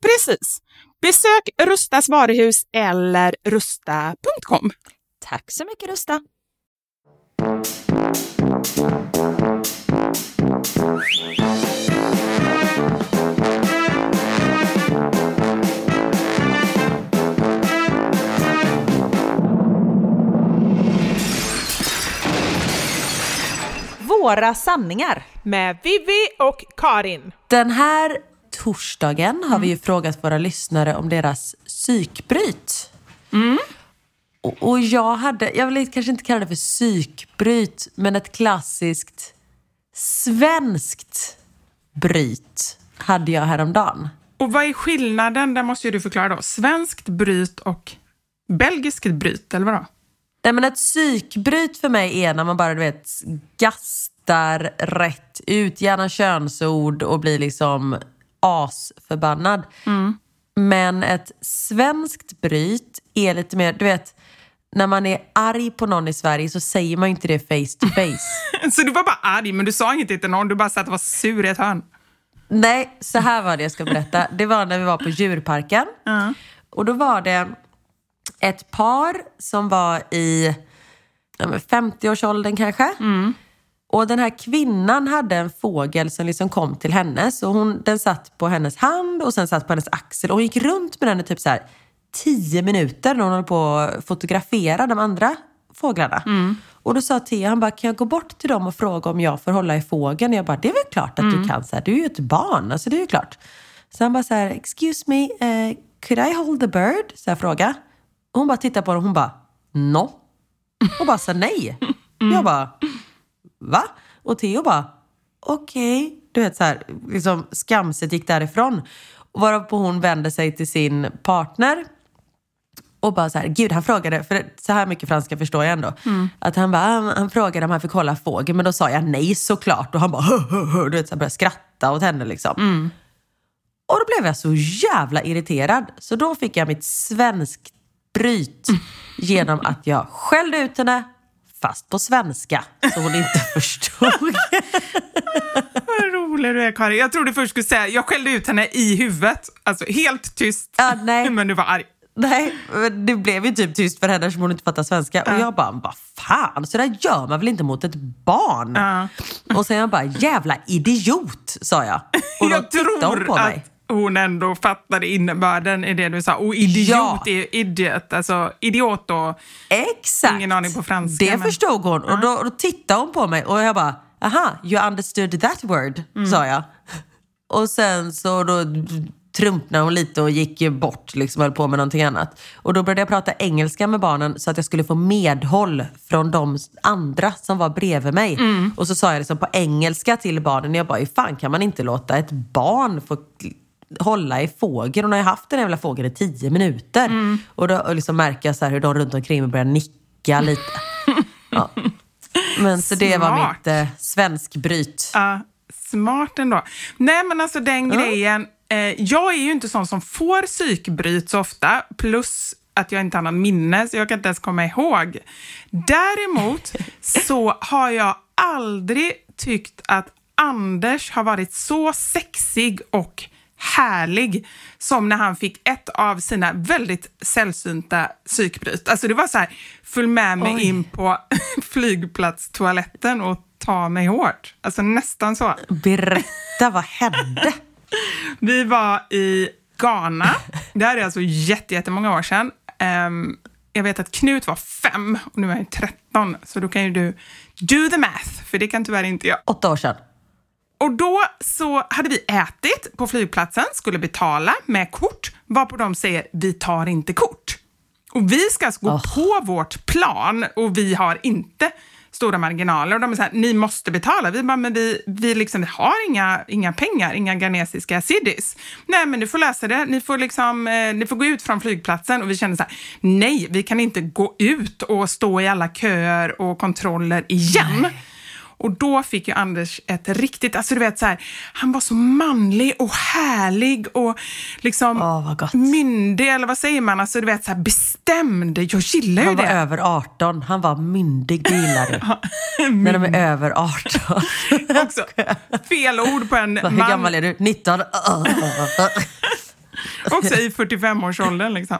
Precis. Besök Rustas varuhus eller rusta.com. Tack så mycket Rusta. Våra sanningar. Med Vivi och Karin. Den här torsdagen har vi ju frågat våra lyssnare om deras psykbryt. Och, och jag hade, jag vill kanske inte kalla det för psykbryt, men ett klassiskt svenskt bryt hade jag häromdagen. Och vad är skillnaden? Det måste ju du förklara då. Svenskt bryt och belgiskt bryt, eller vadå? Nej, men ett psykbryt för mig är när man bara du vet, gastar rätt ut, gärna könsord och blir liksom asförbannad. Men ett svenskt bryt är lite mer, du vet, när man är arg på någon i Sverige så säger man inte det face to face. Så du var bara arg, men du sa inget till någon. Du bara satt och var sur i ett hörn. Nej, så här var det jag ska berätta. Det var när vi var på djurparken. Och då var det ett par som var i ja, men 50-årsåldern kanske. Och den här kvinnan hade en fågel som liksom kom till henne. Så hon, den satt på hennes hand och sen satt på hennes axel. Och hon gick runt med den i typ så här 10 minuter när hon höll på att fotografera de andra fåglarna. Och då sa Theo, han bara, kan jag gå bort till dem och fråga om jag får hålla i fågeln? Jag bara, det är väl klart att du kan. Så här, du är ju ett barn, alltså det är ju klart. Så han bara så här, excuse me, eh, could I hold the bird? Så här fråga. Och hon bara tittade på honom och hon bara, no. Och bara sa nej. Jag bara, va? Och Theo bara, okej. Du vet så här, liksom skamset gick därifrån. Varpå hon vände sig till sin partner och bara så här, gud han frågade, för så här mycket franska förstår jag ändå. Att han bara, han, han frågade om han fick hålla fågel men då sa jag nej såklart. Och han bara, hö, hö, hö, du vet, så här, började skratta åt henne liksom. Och då blev jag så jävla irriterad. Så då fick jag mitt svensk bryt genom att jag skällde ut henne fast på svenska så hon inte förstod. Vad rolig du är, Karin. Jag trodde först skulle säga, jag skällde ut henne i huvudet. Alltså helt tyst. Ja, nej. Men du var arg. Nej, men det blev ju typ tyst för henne eftersom hon inte fattar svenska. Och jag bara, vad fan, så där gör man väl inte mot ett barn? Ja. Och sen jag bara, jävla idiot, sa jag. Och då jag tittade hon på mig. att hon ändå fattade innebörden i det du sa. Och idiot Ja. är idiot. Alltså idiot och... Exakt. Ingen aning på franska, Det men- förstod hon. Och då, då tittade hon på mig och jag bara, aha, you understood that word, Mm. sa jag. Och sen så då trumpnade hon lite och gick bort, liksom höll på med någonting annat. Och då började jag prata engelska med barnen så att jag skulle få medhåll från de andra som var bredvid mig. Och så sa jag liksom på engelska till barnen, jag bara, hur fan kan man inte låta ett barn få hålla i fågel? Hon har ju haft den jävla fågeln i tio minuter. Och då och liksom märker jag så här hur de runt omkring mig börjar nicka lite. Ja. Men så det var mitt eh, svenskbryt. Ja, smart ändå. Nej men alltså den grejen, eh, jag är ju inte sån som får psykbryt så ofta, plus att jag inte har någon minne, så jag kan inte ens komma ihåg. Däremot så har jag aldrig tyckt att Anders har varit så sexig och härlig som när han fick ett av sina väldigt sällsynta psykbryt. Alltså det var så här, följ med mig Oj. in på flygplatstoaletten och ta mig hårt. Alltså nästan så. Berätta, vad hände? Vi var i Ghana. Det här är alltså jätte- jättemånga år sedan. Ehm, jag vet att Knut var fem och nu är jag 13, så då kan ju du do the math, för det kan tyvärr inte jag. Åtta år sedan. Och då så hade vi ätit på flygplatsen, skulle betala med kort, varpå de säger vi tar inte kort. Och vi ska alltså gå på vårt plan och vi har inte stora marginaler. Och de är så här, ni måste betala. Vi bara, men vi, vi liksom har inga, inga pengar, inga ghanesiska cedis. Nej, men du får läsa det. Ni får, liksom, eh, ni får gå ut från flygplatsen. Och vi kände så här, nej, vi kan inte gå ut och stå i alla köer och kontroller igen. Och då fick ju Anders ett riktigt, alltså du vet så här, han var så manlig och härlig och liksom gott. myndig, eller vad säger man? Alltså du vet så här bestämd. Jag gillar ju Han var det. över 18. Han var myndig, det gillar du. När de är över 18. Också fel ord på en Hur man. gammal är du? 19? Också i 45-årsåldern liksom.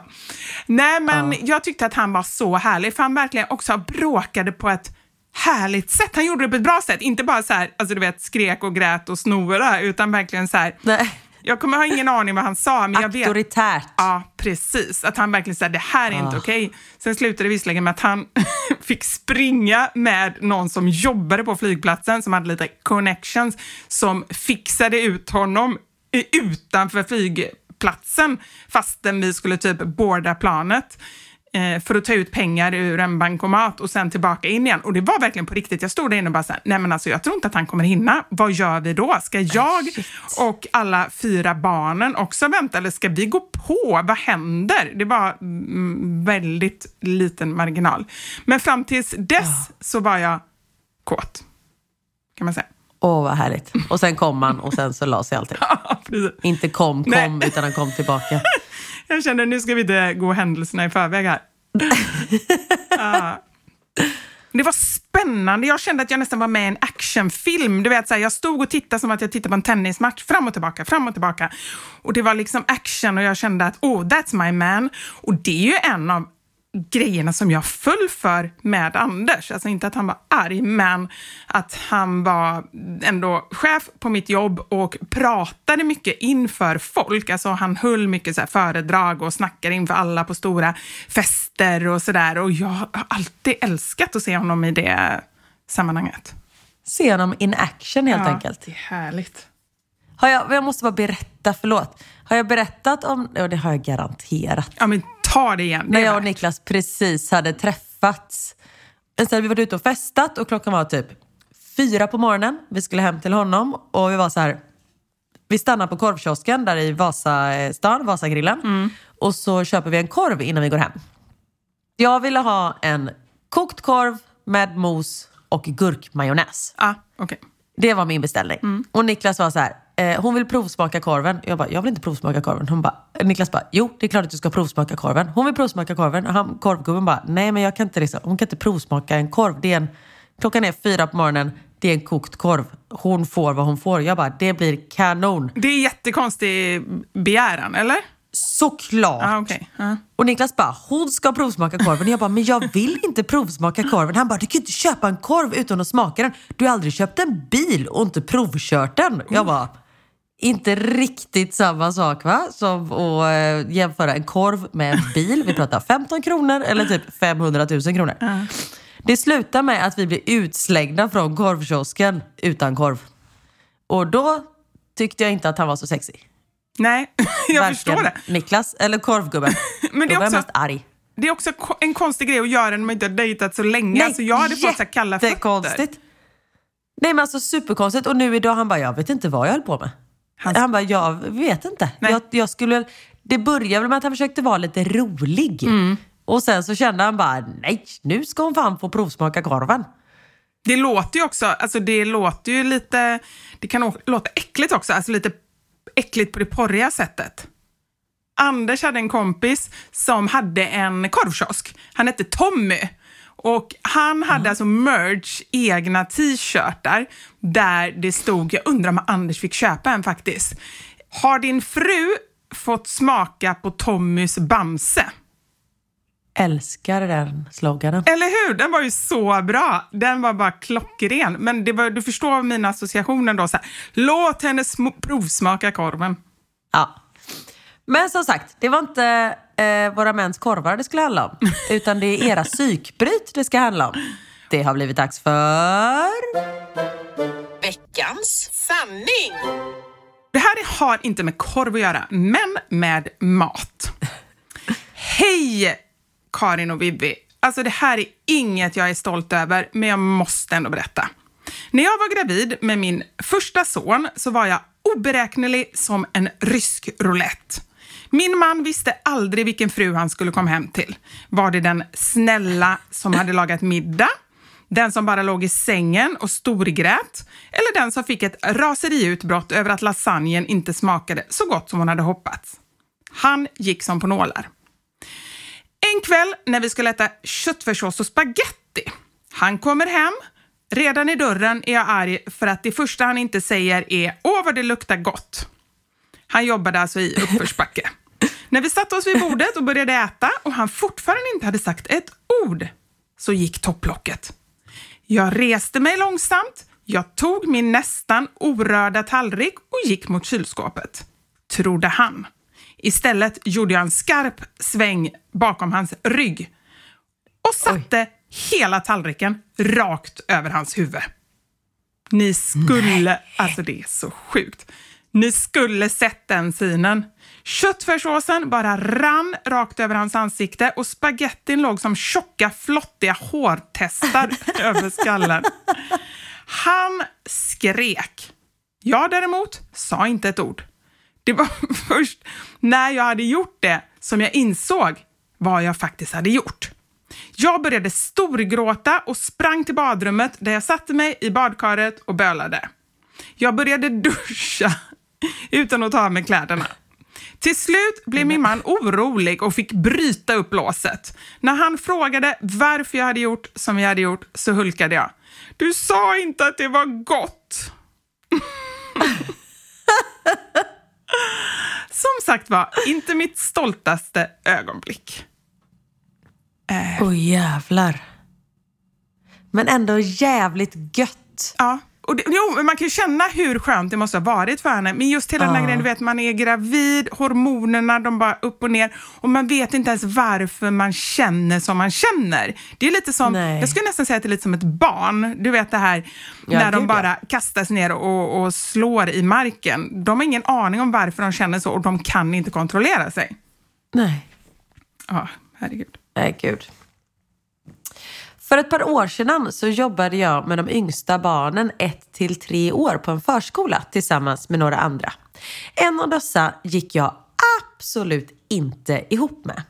Nej, men jag tyckte att han var så härlig, för han verkligen också bråkade på ett härligt sätt. Han gjorde det på ett bra sätt, inte bara så här, alltså du vet, skrek och grät och snora, utan verkligen så här. Nej. Jag kommer ha ingen aning vad han sa, men jag vet. Auktoritärt. Ja, precis. Att han verkligen sa det här är inte okej. Sen slutade det visserligen med att han fick springa med någon som jobbade på flygplatsen, som hade lite connections, som fixade ut honom utanför flygplatsen fastän vi skulle typ boarda planet för att ta ut pengar ur en bankomat och sen tillbaka in igen. Och det var verkligen på riktigt. Jag stod där inne och bara så här, nej men alltså jag tror inte att han kommer hinna. Vad gör vi då? Ska jag och alla fyra barnen också vänta eller ska vi gå på? Vad händer? Det var mm, väldigt liten marginal. Men fram tills dess så var jag kåt, kan man säga. Åh, vad härligt. Och sen kom han och sen så la sig allting. Ja. Inte kom, kom, Nej. utan han kom tillbaka. Jag kände nu ska vi inte gå händelserna i förväg här. Ja. Det var spännande. Jag kände att jag nästan var med i en actionfilm. Du vet, så här, jag stod och tittade som att jag tittade på en tennismatch. Fram och tillbaka, fram och tillbaka. Och det var liksom action och jag kände att oh, that's my man. Och det är ju en av grejerna som jag föll för med Anders. Alltså inte att han var arg, men att han var ändå chef på mitt jobb och pratade mycket inför folk. Alltså han höll mycket så föredrag och snackade inför alla på stora fester och sådär. Och jag har alltid älskat att se honom i det sammanhanget. Se honom in action helt Ja, enkelt. Det är härligt. Har jag, jag måste bara berätta, förlåt. Har jag berättat om, ja det har jag garanterat. Ja, men ta det igen. Det När är jag och. Niklas precis hade träffats. Sen hade vi varit ute och festat och klockan var typ fyra på morgonen. Vi skulle hem till honom och vi var så här. Vi stannar på korvkiosken där i Vasastan, Vasagrillen. Och så köper vi en korv innan vi går hem. Jag ville ha en kokt korv med mos och gurkmajonnäs. Ah, okej. Det var min beställning. Och Niklas var så här, eh, hon vill provsmaka korven. Jag bara, jag vill inte provsmaka korven. Hon bara, Niklas bara, jo det är klart att du ska provsmaka korven. Hon vill provsmaka korven. Och han, korvgubben bara, nej men jag kan inte liksom, hon kan inte provsmaka en korv. Det är en, klockan är fyra på morgonen, det är en kokt korv. Hon får vad hon får. Jag bara, det blir kanon. Det är jättekonstig begäran, eller? Såklart! Ah, okej. Ja. Och Niklas bara, hon ska provsmaka korven. Jag bara, men jag vill inte provsmaka korven. Han bara, du kan inte köpa en korv utan att smaka den. Du har aldrig köpt en bil och inte provkört den. Jag bara, inte riktigt samma sak va? Som att eh, jämföra en korv med en bil. Vi pratar 15 kronor eller typ 500 000 kronor. Det slutar med att vi blir utslängda från korvkiosken utan korv. Och då tyckte jag inte att han var så sexig. Nej, jag Varken förstår det. Niklas eller korvgubben. Men det är Då var jag också- mest arg. Det är också en konstig grej att göra när man inte har dejtat så länge. alltså jag hade fått så kalla fötter. jättekonstigt. Nej men alltså superkonstigt. Och nu idag han bara, jag vet inte vad jag höll på med. Han- Han, bara, jag vet inte. Jag, jag skulle, det började väl med att han försökte vara lite rolig. Mm. Och sen så kände han bara, nej nu ska hon fan få provsmaka korven. Det låter ju också, alltså det låter ju lite, det kan låta äckligt också, alltså lite äckligt på det porriga sättet. Anders hade en kompis som hade en korvkiosk. Han hette Tommy. Och han hade alltså merch, egna t-shirtar, där det stod, jag undrar om Anders fick köpa en faktiskt. Har din fru fått smaka på Tommys Bamse? Älskar den sloganen. Eller hur? Den var ju så bra. Den var bara klockren. Men det var, du förstår mina associationer då. Så här, Låt henne sm- provsmaka korven. Ja. Men som sagt, det var inte eh, våra mäns korvar det skulle handla om. Utan det är era psykbryt det ska handla om. Det har blivit dags för... Veckans sanning. Det här har inte med korv att göra, men med mat. Hej Karin och Vivi. Alltså det här är inget jag är stolt över, men jag måste ändå berätta. När jag var gravid med min första son så var jag oberäknelig som en rysk roulette. Min man visste aldrig vilken fru han skulle komma hem till. Var det den snälla som hade lagat middag? Den som bara låg i sängen och storgrät? Eller den som fick ett raseriutbrott över att lasagnen inte smakade så gott som hon hade hoppats? Han gick som på nålar. En kväll när vi skulle äta köttfärssås och spaghetti. Han kommer hem. Redan i dörren är jag arg för att det första han inte säger är “Åh, vad det luktar gott”. Han jobbade alltså i uppförsbacke. när vi satte oss vid bordet och började äta och han fortfarande inte hade sagt ett ord så gick topplocket. Jag reste mig långsamt, jag tog min nästan orörda tallrik och gick mot kylskåpet. Trodde han. Istället gjorde jag en skarp sväng bakom hans rygg och satte hela tallriken rakt över hans huvud. Ni skulle, alltså det är så sjukt. Ni skulle sett den synen. Köttfärssåsen bara rann rakt över hans ansikte och spagettin låg som tjocka, flottiga hårtestar över skallen. Han skrek. Jag däremot sa inte ett ord. Det var först när jag hade gjort det som jag insåg vad jag faktiskt hade gjort. Jag började storgråta och sprang till badrummet där jag satte mig i badkaret och bölade. Jag började duscha utan att ta av mig kläderna. Till slut blev min man orolig och fick bryta upp låset. När han frågade varför jag hade gjort som jag hade gjort så hulkade jag. Du sa inte att det var gott. Som sagt var, inte mitt stoltaste ögonblick. Åh oh, jävlar. Men ändå jävligt gött. Ja. Och det, jo, men man kan ju känna hur skönt det måste ha varit för henne. Men just hela den här grejen, du vet, man är gravid, hormonerna de bara upp och ner och man vet inte ens varför man känner som man känner. Det är lite som, Nej. jag skulle nästan säga att det är lite som ett barn. Du vet det här Ja, när de bara kastas ner och, och slår i marken. De har ingen aning om varför de känner så och de kan inte kontrollera sig. Nej. Ja, herregud. Nej, gud. För ett par år sedan så jobbade jag med de yngsta barnen 1 till 3 år på en förskola tillsammans med några andra. En av dessa gick jag absolut inte ihop med.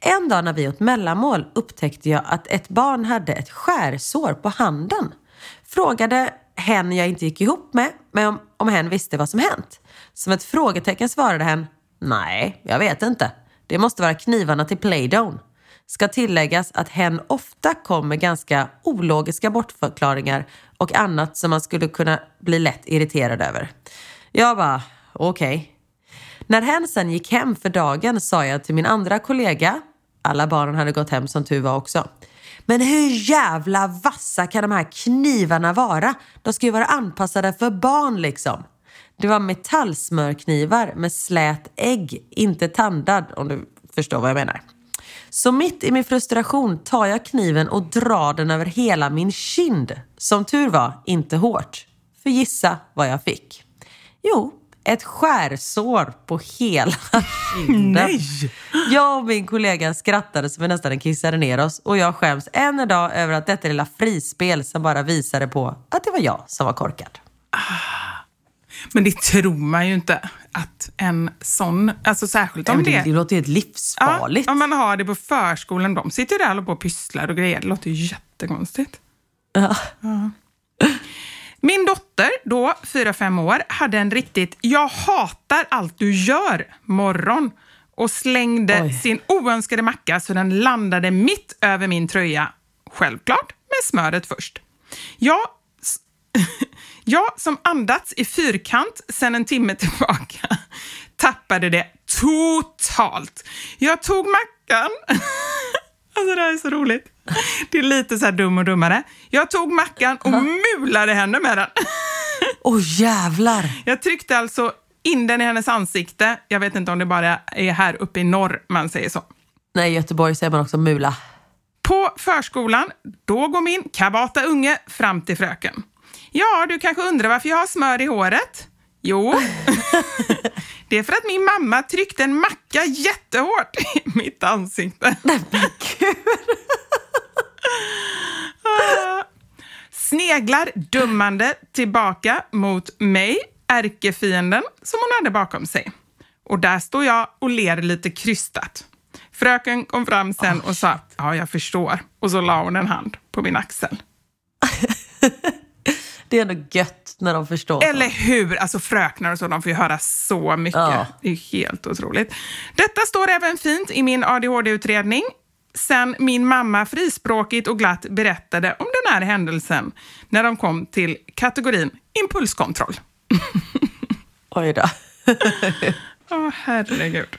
En dag när vi åt mellanmål upptäckte jag att ett barn hade ett skärsår på handen. Frågade hen jag inte gick ihop med, men om, om hen visste vad som hänt. Som ett frågetecken svarade hen, nej, jag vet inte. Det måste vara knivarna till Play-Doh. Ska tilläggas att hen ofta kom med ganska ologiska bortförklaringar och annat som man skulle kunna bli lätt irriterad över. Jag bara, okej. När hen sen gick hem för dagen sa jag till min andra kollega, alla barnen hade gått hem som tur var också. Men hur jävla vassa kan de här knivarna vara? De ska ju vara anpassade för barn liksom. Det var metallsmörknivar med slät ägg, inte tandad om du förstår vad jag menar. Så mitt i min frustration tar jag kniven och drar den över hela min kind. Som tur var inte hårt. För gissa vad jag fick. Jo, ett skärsår på hela kinden. Nej! Jag och min kollega skrattade så vi nästan kissade ner oss och jag skäms än idag över att detta lilla frispel som bara visade på att det var jag som var korkad. Men det tror man ju inte att en sån, alltså särskilt om det, det, det låter helt livsfarligt. Ja, om man har det på förskolan, de sitter där och på och pysslar och grejer. Det låter ju jättekonstigt. Ja. Min dotter, då 4-5 år, hade en riktigt “jag hatar allt du gör” morgon och slängde Oj. sin oönskade macka så den landade mitt över min tröja. Självklart med smöret först. Jag, jag som andats i fyrkant sedan en timme tillbaka tappade det totalt. Jag tog mackan Alltså det här är så roligt. Det är lite så här dum och dummare. Jag tog mackan och mulade henne med den. Åh jävlar! Jag tryckte alltså in den i hennes ansikte. Jag vet inte om det bara är här uppe i norr man säger så. Nej, i Göteborg säger man också mula. På förskolan, då går min kabata unge fram till fröken. Ja, du kanske undrar varför jag har smör i håret? Jo, det är för att min mamma tryckte en macka jättehårt i mitt ansikte. Sneglar dummande tillbaka mot mig, ärkefienden som hon hade bakom sig. Och där står jag och ler lite krystat. Fröken kom fram sen och sa, ja jag förstår. Och så la hon en hand på min axel. Det är ändå gött när de förstår. Eller hur? Alltså fröknar och så, de får ju höra så mycket. Ja. Det är helt otroligt. Detta står även fint i min ADHD-utredning. Sen min mamma frispråkigt och glatt berättade om den här händelsen när de kom till kategorin impulskontroll. Oj då. Åh, herregud.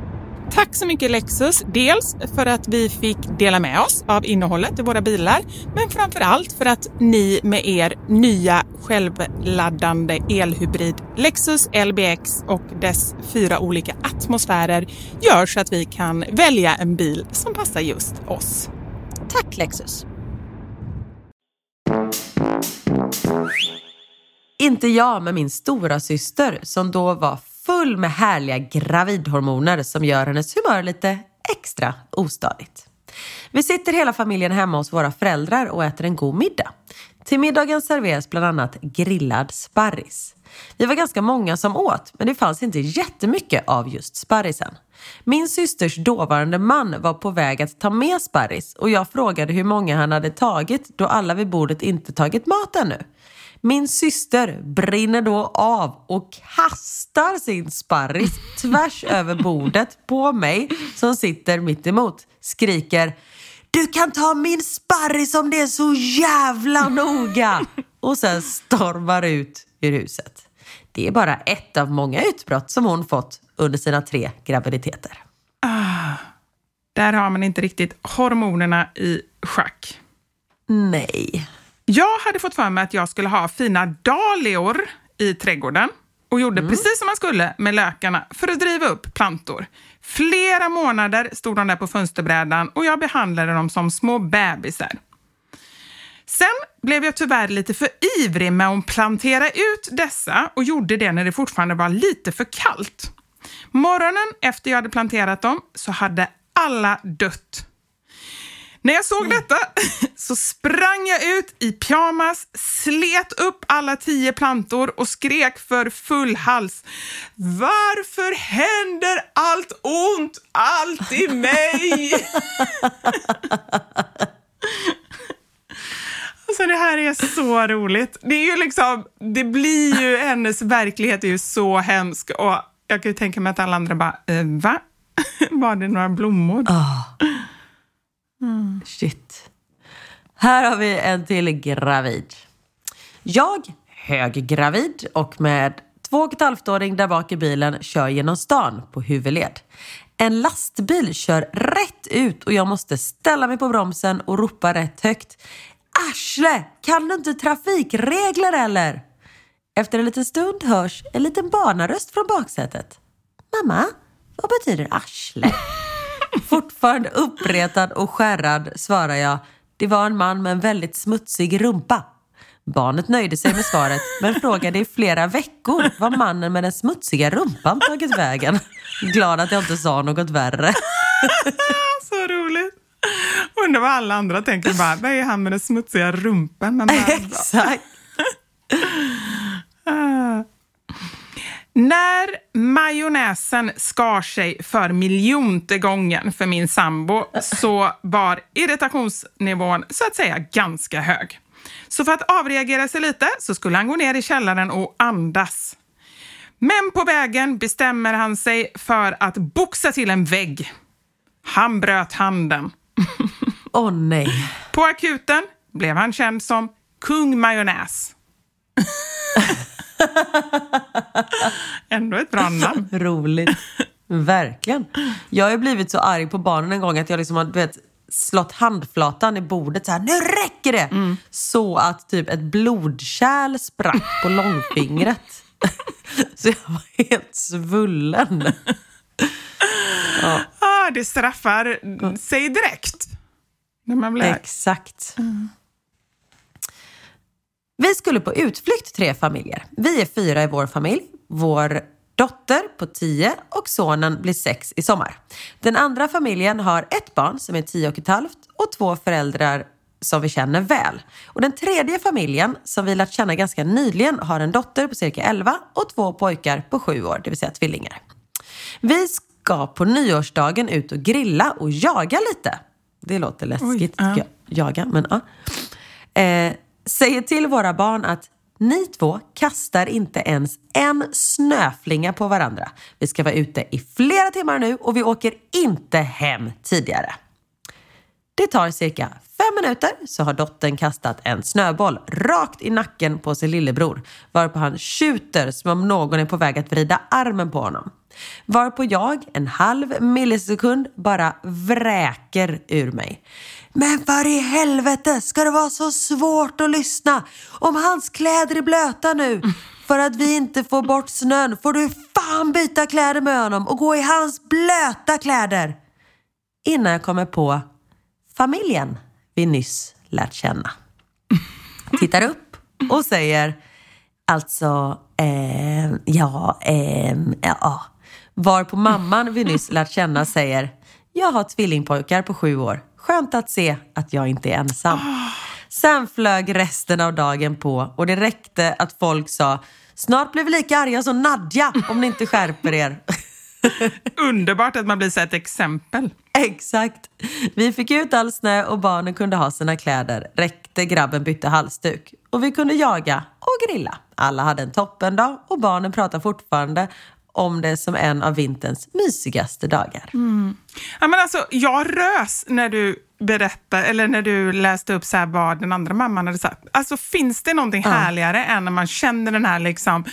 Tack så mycket Lexus, dels för att vi fick dela med oss av innehållet i våra bilar, men framför allt för att ni med er nya självladdande elhybrid Lexus LBX och dess fyra olika atmosfärer gör så att vi kan välja en bil som passar just oss. Tack Lexus! Inte jag, men min stora syster som då var full med härliga gravidhormoner som gör hennes humör lite extra ostadigt. Vi sitter hela familjen hemma hos våra föräldrar och äter en god middag. Till middagen serveras bland annat grillad sparris. Vi var ganska många som åt, men det fanns inte jättemycket av just sparrisen. Min systers dåvarande man var på väg att ta med sparris och jag frågade hur många han hade tagit då alla vid bordet inte tagit mat ännu. Min syster brinner då av och kastar sin sparris tvärs över bordet på mig som sitter mitt emot. Skriker Du kan ta min sparris om det är så jävla noga! Och sen stormar ut ur huset. Det är bara ett av många utbrott som hon fått under sina tre graviditeter. Där har man inte riktigt hormonerna i schack. Nej. Jag hade fått för mig att jag skulle ha fina dahlior i trädgården och gjorde precis som man skulle med lökarna för att driva upp plantor. Flera månader stod de där på fönsterbrädan och jag behandlade dem som små bebisar. Sen blev jag tyvärr lite för ivrig med att plantera ut dessa och gjorde det när det fortfarande var lite för kallt. Morgonen efter jag hade planterat dem så hade alla dött. När jag såg detta så sprang jag ut i pyjamas, slet upp alla tio plantor och skrek för full hals. Varför händer allt ont alltid mig? Alltså det här är så roligt. Det är ju liksom, det blir ju, hennes verklighet är ju så hemsk och jag kan ju tänka mig att alla andra bara, eh, va? Var det några blommor? Oh. Mm. Shit. Här har vi en till gravid. Jag, höggravid och med två och ett halvt-åring där bak i bilen kör genom stan på huvudled. En lastbil kör rätt ut och jag måste ställa mig på bromsen och ropa rätt högt. Arsle, kan du inte trafikregler eller? Efter en liten stund hörs en liten barnaröst från baksätet. Mamma, vad betyder arsle? Fortfarande uppretad och skärrad svarar jag. Det var en man med en väldigt smutsig rumpa. Barnet nöjde sig med svaret men frågade i flera veckor vad mannen med den smutsiga rumpan tagit vägen. Glad att jag inte sa något värre. Så roligt. Undrar vad alla andra tänker bara, vad är han med den smutsiga rumpan? Exakt. När majonnäsen skar sig för miljonte gången för min sambo så var irritationsnivån så att säga ganska hög. Så för att avreagera sig lite så skulle han gå ner i källaren och andas. Men på vägen bestämmer han sig för att boxa till en vägg. Han bröt handen. Åh oh, nej. På akuten blev han känd som Kung Majonnäs. Ändå ett bra namn. Roligt. Verkligen. Jag har blivit så arg på barnen en gång att jag liksom har vet, slått handflatan i bordet så här, nu räcker det! Mm. Så att typ ett blodkärl sprack på långfingret. så jag var helt svullen. ja. ah, det straffar sig direkt. När man blir Exakt. Mm. Vi skulle på utflykt tre familjer. Vi är fyra i vår familj. Vår dotter på tio och sonen blir sex i sommar. Den andra familjen har ett barn som är tio och ett halvt och två föräldrar som vi känner väl. Och den tredje familjen, som vi lärt känna ganska nyligen, har en dotter på cirka 11 och två pojkar på sju år, det vill säga tvillingar. Vi ska på nyårsdagen ut och grilla och jaga lite. Det låter läskigt, Oj, ja. jaga, men ja. Eh, säger till våra barn att ni två kastar inte ens en snöflinga på varandra. Vi ska vara ute i flera timmar nu och vi åker inte hem tidigare. Det tar cirka fem minuter så har dottern kastat en snöboll rakt i nacken på sin lillebror varpå han tjuter som om någon är på väg att vrida armen på honom. Varpå jag, en halv millisekund, bara vräker ur mig. Men för i helvete ska det vara så svårt att lyssna? Om hans kläder är blöta nu för att vi inte får bort snön får du fan byta kläder med honom och gå i hans blöta kläder. Innan jag kommer på familjen vi nyss lärt känna. Tittar upp och säger alltså, eh, ja, eh, ja. Var på mamman vi nyss lärt känna säger, jag har tvillingpojkar på sju år. Skönt att se att jag inte är ensam. Sen flög resten av dagen på och det räckte att folk sa Snart blir vi lika arga som Nadja om ni inte skärper er. Underbart att man blir så ett exempel. Exakt. Vi fick ut all snö och barnen kunde ha sina kläder. Räckte grabben bytte halsduk. Och vi kunde jaga och grilla. Alla hade en toppendag och barnen pratar fortfarande om det som en av vinterns mysigaste dagar. Mm. Ja, men alltså, jag rös när du berättade, eller när du läste upp så här vad den andra mamman hade sagt. Alltså, finns det någonting ja. härligare än när man känner den här liksom,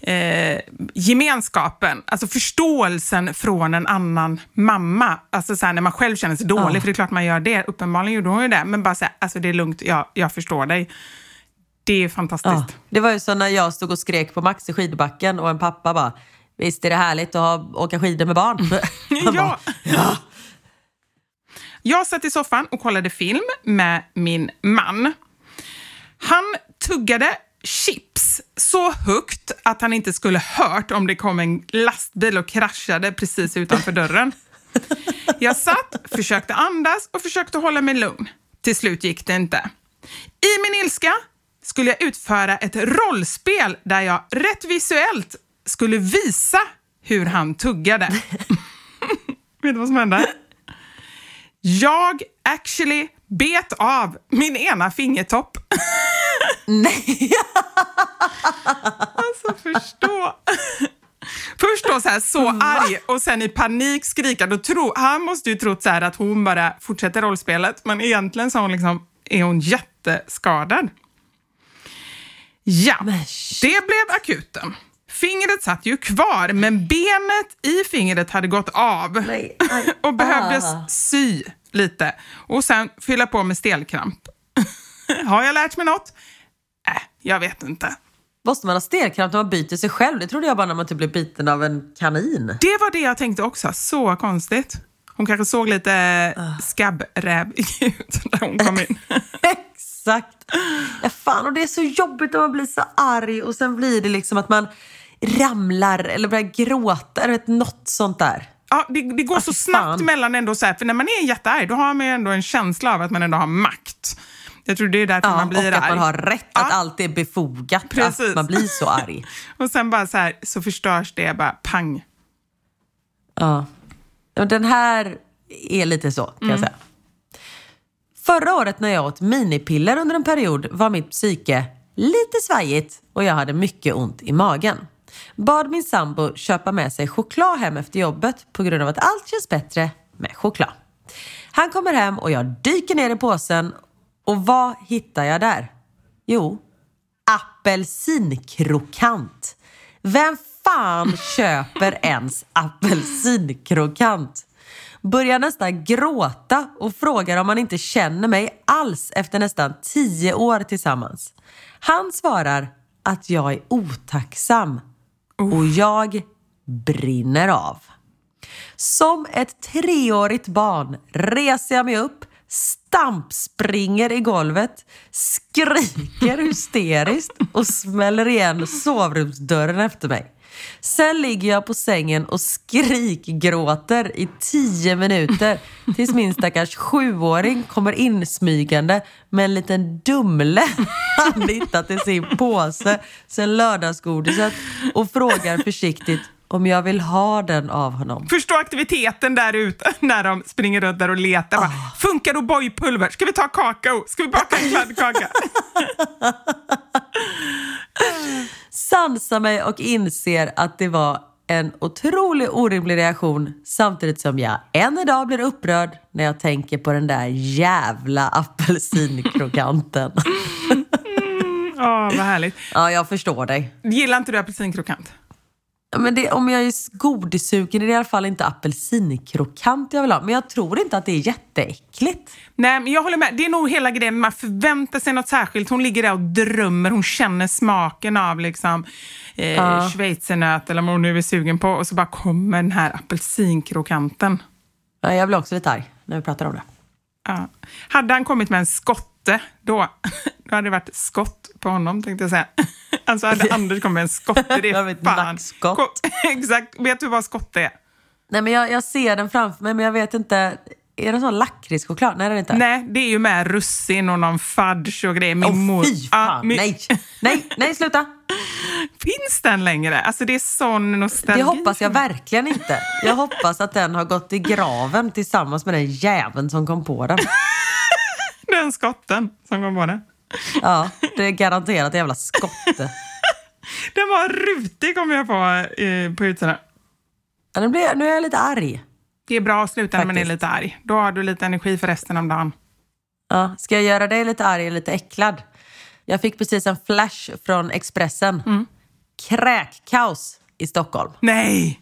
eh, gemenskapen, alltså förståelsen från en annan mamma. Alltså så här, när man själv känner sig dålig, ja. för det är klart man gör det. Uppenbarligen gjorde hon ju det. Men bara säga, alltså det är lugnt, jag, jag förstår dig. Det är fantastiskt. Ja. Det var ju så när jag stod och skrek på Max i skidbacken och en pappa bara Visst är det härligt att ha, åka skidor med barn? ja. ja. Jag satt i soffan och kollade film med min man. Han tuggade chips så högt att han inte skulle hört om det kom en lastbil och kraschade precis utanför dörren. Jag satt, försökte andas och försökte hålla mig lugn. Till slut gick det inte. I min ilska skulle jag utföra ett rollspel där jag rätt visuellt skulle visa hur han tuggade. Vet du vad som hände? Jag actually bet av min ena fingertopp. Nej! alltså förstå. Först då så här så arg och sen i panik skrikande. Tro, han måste ju trott så här att hon bara fortsätter rollspelet, men egentligen så hon, liksom, är hon jätteskadad. Ja, det blev akuten. Fingret satt ju kvar, men benet i fingret hade gått av Nej. och behövdes Ah. sy lite och sen fylla på med stelkramp. Har jag lärt mig något? Äh, jag vet inte. Måste man ha stelkramp när man byter sig själv? Det trodde jag bara när man typ blev biten av en kanin. Det var det jag tänkte också. Så konstigt. Hon kanske såg lite Ah. skabbrävig ut när hon kom in. Exakt. Ja, fan, och det är så jobbigt när man blir så arg och sen blir det liksom att man ramlar eller börjar gråta. Eller något sånt där. Ja, det, det går Ah, så snabbt fan. mellan ändå så här, för när man är jättearg då har man ju ändå en känsla av att man ändå har makt. Jag tror det är därför Ja, man blir och att arg. man har rätt, att Ja. allt är befogat. Precis. Att man blir så arg. Och sen bara så här, så förstörs det bara pang. Ja. Den här är lite så, kan jag säga. Förra året när jag åt minipiller under en period var mitt psyke lite svajigt och jag hade mycket ont i magen. Bad min sambo köpa med sig choklad hem efter jobbet på grund av att allt känns bättre med choklad. Han kommer hem och jag dyker ner i påsen och vad hittar jag där? Jo, apelsinkrokant. Vem fan köper ens apelsinkrokant? Börjar nästan gråta och frågar om han inte känner mig alls efter nästan tio år tillsammans. Han svarar att jag är otacksam och jag brinner av. Som ett treårigt barn reser jag mig upp, stampspringer i golvet, skriker hysteriskt och smäller igen sovrumsdörren efter mig. Sen ligger jag på sängen och skrikgråter i tio minuter tills min stackars sjuåring kommer insmygande med en liten Dumle han hittat i sin påse sen lördagsgodiset och frågar försiktigt om jag vill ha den av honom. Förstå aktiviteten där ute när de springer runt där och letar. Bara, Funkar O'boy-pulver? Ska vi ta kakao? Ska vi baka en kladdkaka? sansar mig och inser att det var en otroligt orimlig reaktion samtidigt som jag än idag blir upprörd när jag tänker på den där jävla apelsinkrokanten. Åh, vad härligt. ja, jag förstår dig. Gillar inte du apelsinkrokant? Men det, om jag är godissugen är det i alla fall inte apelsinkrokant jag vill ha. Men jag tror inte att det är jätteäckligt. Nej, men jag håller med. Det är nog hela grejen. Man förväntar sig något särskilt. Hon ligger där och drömmer. Hon känner smaken av liksom, eh, Ja. schweizernöt eller vad hon nu är sugen på. Och så bara kommer den här apelsinkrokanten. Ja, jag blir också lite arg när vi pratar om det. Ja. Hade han kommit med en skotte, då, då hade det varit skott på honom, tänkte jag säga. Alltså hade Anders kommit med en skotte, det är fan... nackskott. Ko- Exakt. Vet du vad skotte är? Nej, men jag, jag ser den framför mig men jag vet inte. Är det sån lakritschoklad? Nej, det är det inte. Nej, det är ju med russin och någon fudge och grejer. Min mor... fy fan, min- nej. Nej, nej, sluta. Finns den längre? Alltså det är sån nostalgi. Det hoppas jag verkligen inte. Jag hoppas att den har gått i graven tillsammans med den jäveln som kom på den. Den skotten som kom på den. Ja, det är garanterat jävla skotte. Den var rutig kom jag på eh, på utsidan. Ja, nu, blir, nu är jag lite arg. Det är bra att sluta när man är lite arg. Då har du lite energi för resten av dagen. Ja, ska jag göra dig lite arg och lite äcklad? Jag fick precis en flash från Expressen. Mm. Kräkkaos i Stockholm. Nej!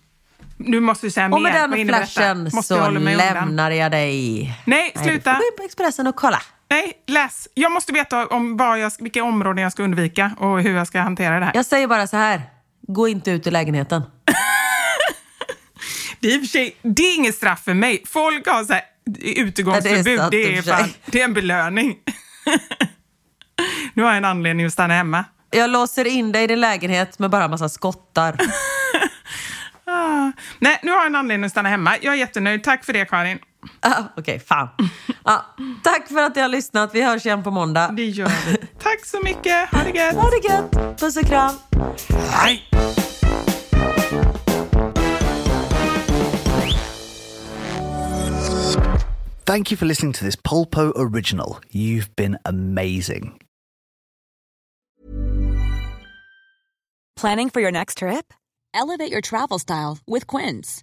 Nu måste du säga mer. Och med den flashen så lämnar jag dig. Nej, Nej, sluta. du får gå in på Expressen och kolla. Nej, läs. Jag måste veta om vad jag, vilka områden jag ska undvika och hur jag ska hantera det här. Jag säger bara så här. Gå inte ut ur lägenheten. Det, är i och för sig, det är inget straff för mig. Folk har så här, utegångsförbud. Det är sant, det, är fan, det är en belöning. nu har jag en anledning att stanna hemma. Jag låser in dig i din lägenhet med bara en massa skottar. Ah, Nej, nu har jag en anledning att stanna hemma. Jag är jättenöjd. Tack för det, Karin. Ah, Okej, okay, fan. Ah, tack för att ni har lyssnat. Vi hörs igen på måndag. Det gör vi. Tack så mycket. Ha det gött. Ha det gött. Puss och kram. Hej. Thank you for listening to this Polpo original. You've been amazing. Planning for your next trip? Elevate your travel style with Quince.